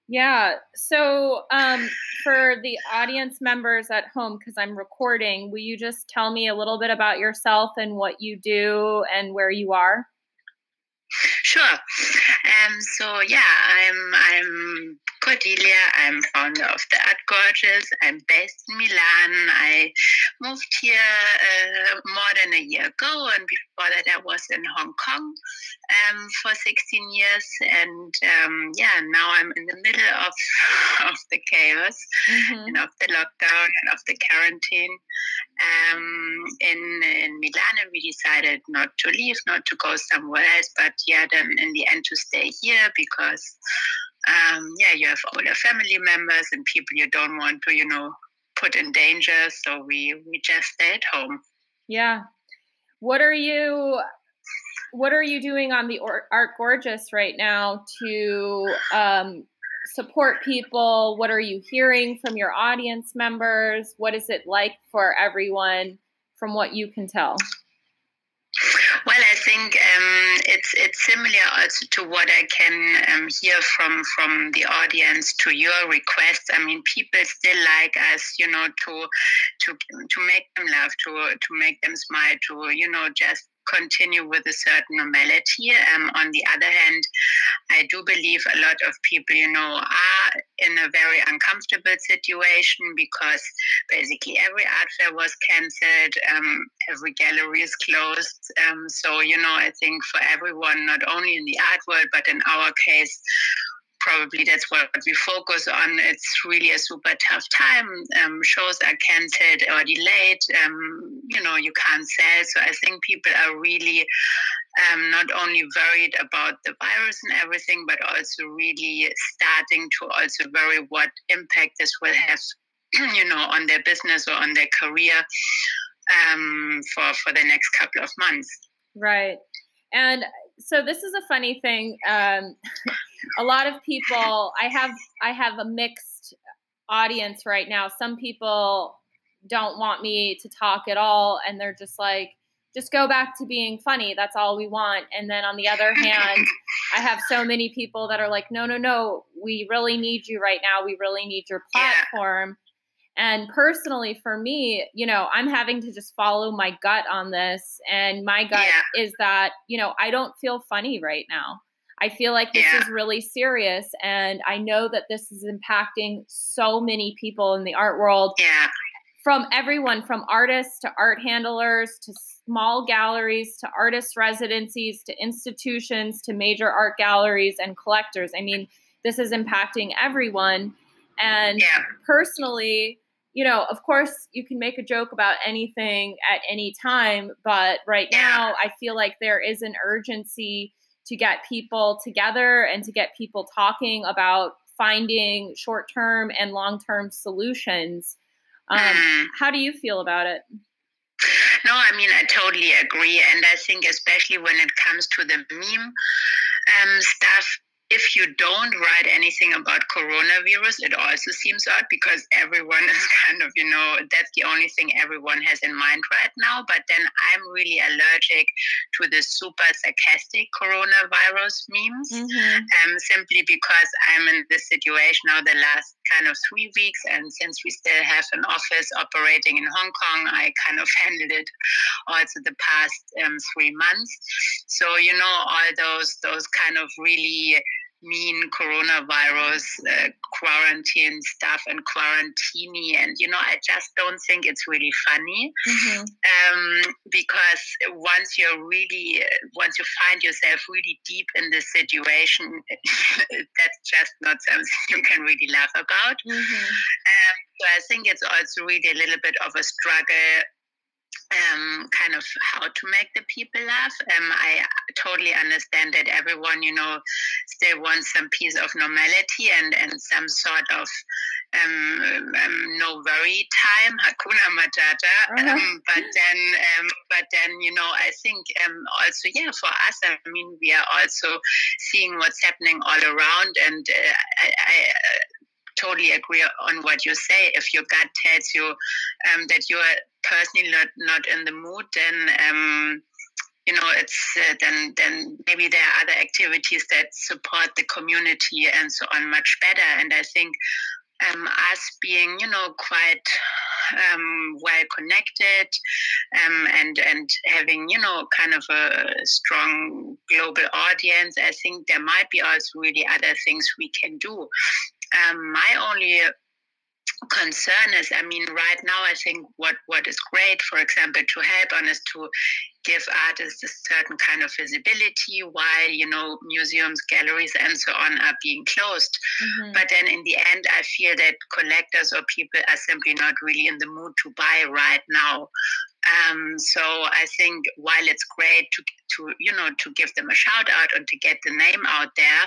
Yeah. So, um, for the audience members at home, because I'm recording, will you just tell me a little bit about yourself and what you do and where you are? Sure. Um, so yeah, I'm I'm Cordelia. I'm founder of the Art Gorgeous. I'm based in Milan. I moved here uh, more than a year ago, and before that, I was in Hong Kong um, for 16 years. And um, yeah, now I'm in the middle of of the chaos mm-hmm. and of the lockdown and of the quarantine. Um, in in Milan, we decided not to leave, not to go somewhere else, but yeah, then in the end to stay here because um, yeah, you have older family members and people you don't want to, you know, put in danger. So we we just stay at home. Yeah. What are you? What are you doing on the Art Gorgeous right now to um, support people? What are you hearing from your audience members? What is it like for everyone from what you can tell? Well, I think um, it's it's similar also to what I can um, hear from from the audience to your requests. I mean, people still like us, you know, to to to make them laugh, to to make them smile, to you know, just continue with a certain normality. Um, on the other hand, I do believe a lot of people, you know, are in a very uncomfortable situation because basically every art fair was cancelled, um, every gallery is closed. Um, so, you know, I think for everyone, not only in the art world, but in our case, probably that's what we focus on. It's really a super tough time. Um, shows are cancelled or delayed. Um, you know, you can't sell. So I think people are really um, not only worried about the virus and everything, but also really starting to also worry what impact this will have, you know, on their business or on their career um, for for the next couple of months. Right. And so this is a funny thing. A lot of people, I have, I have a mixed audience right now. Some people don't want me to talk at all, and they're just like, just go back to being funny. That's all we want. And then on the other hand, I have so many people that are like, no, no, no, we really need you right now. We really need your platform. And personally, for me, you know, I'm having to just follow my gut on this. And my gut yeah. is that, you know, I don't feel funny right now. I feel like this yeah. is really serious. And I know that this is impacting so many people in the art world. Yeah. From everyone, from artists to art handlers to small galleries to artist residencies to institutions to major art galleries and collectors. I mean, this is impacting everyone. And yeah. personally, you know, of course, you can make a joke about anything at any time, but right yeah. now, I feel like there is an urgency to get people together and to get people talking about finding short term and long term solutions. Um, mm. How do you feel about it? No, I mean, I totally agree. And I think, especially when it comes to the meme um, stuff, if you don't write anything about coronavirus, it also seems odd because everyone is kind of, you know, that's the only thing everyone has in mind right now. But then I'm really allergic to the super sarcastic coronavirus memes, mm-hmm. um, simply because I'm in this situation now the last kind of three weeks. And since we still have an office operating in Hong Kong, I kind of handled it also the past um, three months. So, you know, all those, those kind of really mean coronavirus uh, quarantine stuff and quarantini and you know i just don't think it's really funny mm-hmm. um, because once you're really once you find yourself really deep in the situation that's just not something you can really laugh about mm-hmm. um, so i think it's also really a little bit of a struggle um, kind of how to make the people laugh. Um, I totally understand that everyone, you know, still wants some piece of normality and, and some sort of um, um, no worry time, Hakuna Matata. Uh-huh. Um, but then, um, but then, you know, I think um, also, yeah, for us, I mean, we are also seeing what's happening all around, and uh, I, I uh, totally agree on what you say. If your gut tells you um, that you are personally not, not in the mood, then um, you know it's uh, then then maybe there are other activities that support the community and so on much better. And I think um, us being you know quite um, well connected um, and and having you know kind of a strong global audience, I think there might be also really other things we can do. Um, my only concern is i mean right now i think what what is great for example to help on is to give artists a certain kind of visibility while you know museums galleries and so on are being closed mm-hmm. but then in the end i feel that collectors or people are simply not really in the mood to buy right now um, so I think while it's great to, to you know to give them a shout out and to get the name out there,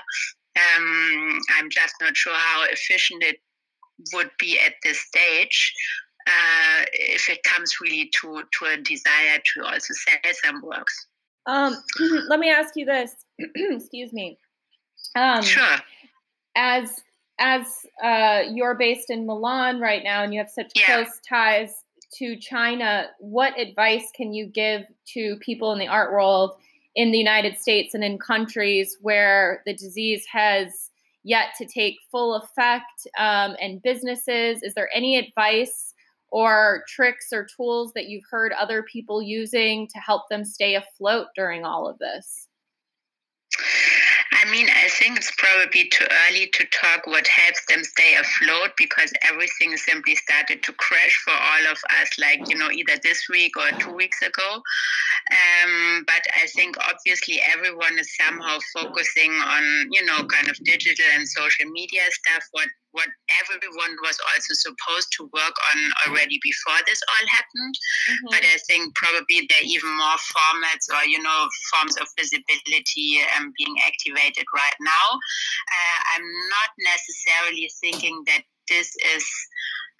um, I'm just not sure how efficient it would be at this stage uh, if it comes really to, to a desire to also sell some works. Um, let me ask you this. Excuse me. Um, sure. As as uh, you're based in Milan right now, and you have such yeah. close ties to China, what advice can you give to people in the art world in the United States and in countries where the disease has yet to take full effect um, and businesses? Is there any advice or tricks or tools that you've heard other people using to help them stay afloat during all of this? I mean, I think it's probably too early to talk what helps them stay afloat because everything simply started to crash for all of us, like, you know, either this week or two weeks ago. Um, but I think obviously everyone is somehow focusing on, you know, kind of digital and social media stuff, what what everyone was also supposed to work on already before this all happened. Mm-hmm. But I think probably there are even more formats or, you know, forms of visibility um, being activated right now. Uh, I'm not necessarily thinking that this is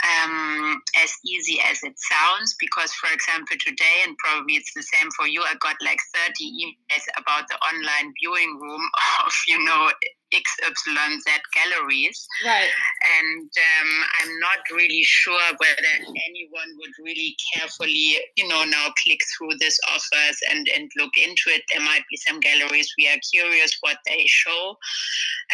um, as easy as it sounds because for example today and probably it's the same for you i got like 30 emails about the online viewing room of you know XYZ galleries. Right. And um, I'm not really sure whether anyone would really carefully, you know, now click through these offers and, and look into it. There might be some galleries we are curious what they show.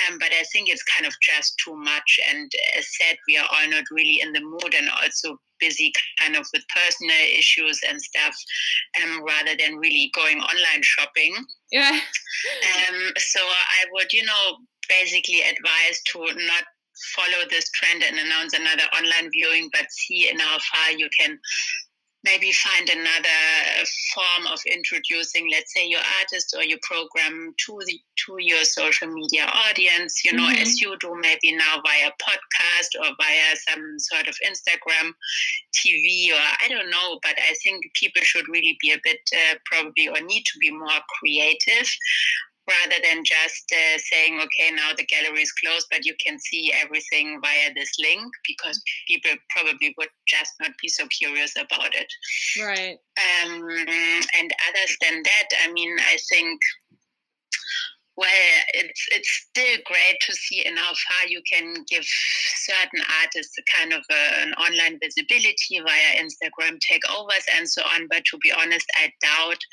Um, but I think it's kind of just too much. And as said, we are all not really in the mood and also busy kind of with personal issues and stuff um, rather than really going online shopping. Yeah. um, so I would, you know, basically advised to not follow this trend and announce another online viewing, but see in how far you can maybe find another form of introducing let's say your artist or your program to the to your social media audience you know mm-hmm. as you do maybe now via podcast or via some sort of instagram tv or i don't know but i think people should really be a bit uh, probably or need to be more creative rather than just uh, saying, okay, now the gallery is closed, but you can see everything via this link because people probably would just not be so curious about it. Right. Um, and other than that, I mean, I think well, it's it's still great to see in how far you can give certain artists a kind of a, an online visibility via Instagram takeovers and so on. But to be honest, I doubt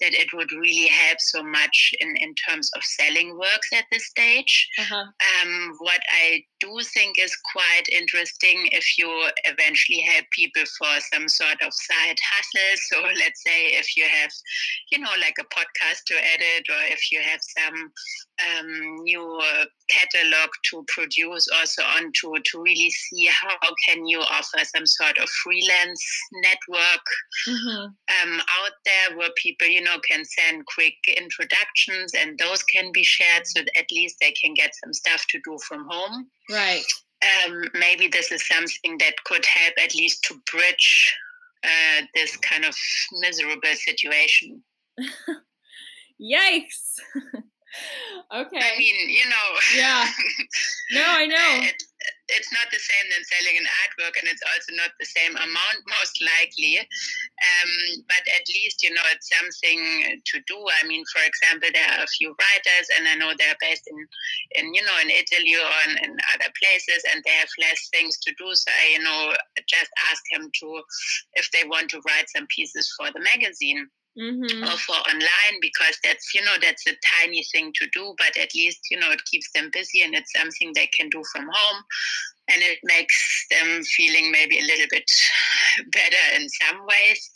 that it would really help so much in, in terms of selling works at this stage. Uh-huh. Um, what I do think is quite interesting if you eventually help people for some sort of side hustle. So let's say if you have, you know, like a podcast to edit, or if you have some um, new catalog to produce also on to, to really see how can you offer some sort of freelance network mm-hmm. um, out there where people you know can send quick introductions and those can be shared so at least they can get some stuff to do from home. Right. Um, maybe this is something that could help at least to bridge uh, this kind of miserable situation. Yikes okay. I mean, you know. Yeah. No, I know. It, it's not the same than selling an artwork, and it's also not the same amount, most likely. Um, but at least, you know, it's something to do. I mean, for example, there are a few writers, and I know they're based in, in you know, in Italy or in, in other places, and they have less things to do. So I, you know, just ask them to, if they want to write some pieces for the magazine mm-hmm. or for online because that's you know that's a tiny thing to do but at least you know it keeps them busy and it's something they can do from home and it makes them feeling maybe a little bit better in some ways.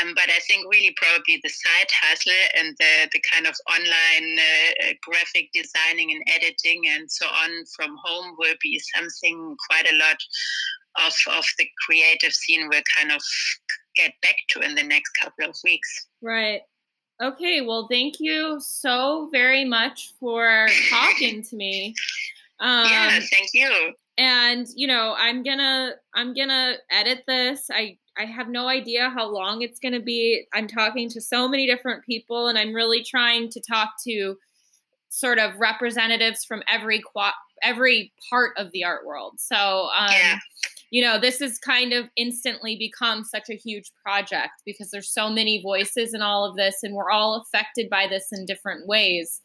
Um, but I think really probably the side hustle and the, the kind of online uh, graphic designing and editing and so on from home will be something quite a lot of, of the creative scene will kind of get back to in the next couple of weeks. Right. Okay, well, thank you so very much for talking to me. Um, yeah, thank you. And you know, I'm gonna I'm gonna edit this. I I have no idea how long it's gonna be. I'm talking to so many different people, and I'm really trying to talk to sort of representatives from every qua- every part of the art world. So um, yeah you know, this has kind of instantly become such a huge project because there's so many voices in all of this, and we're all affected by this in different ways.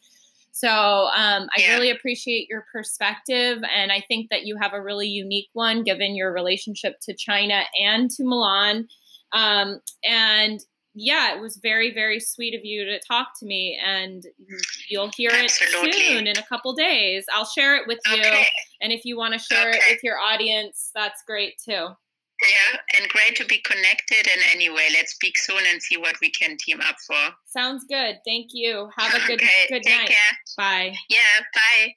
So um, I yeah. really appreciate your perspective, and I think that you have a really unique one given your relationship to China and to Milan. Um, and yeah, it was very, very sweet of you to talk to me, and you'll hear Absolutely. it soon in a couple days. I'll share it with you, and if you want to share okay. it with your audience, that's great too. Yeah, and great to be connected. And anyway, let's speak soon and see what we can team up for. Sounds good. Thank you. Have a good okay, good take night. Care. Bye. Yeah, bye.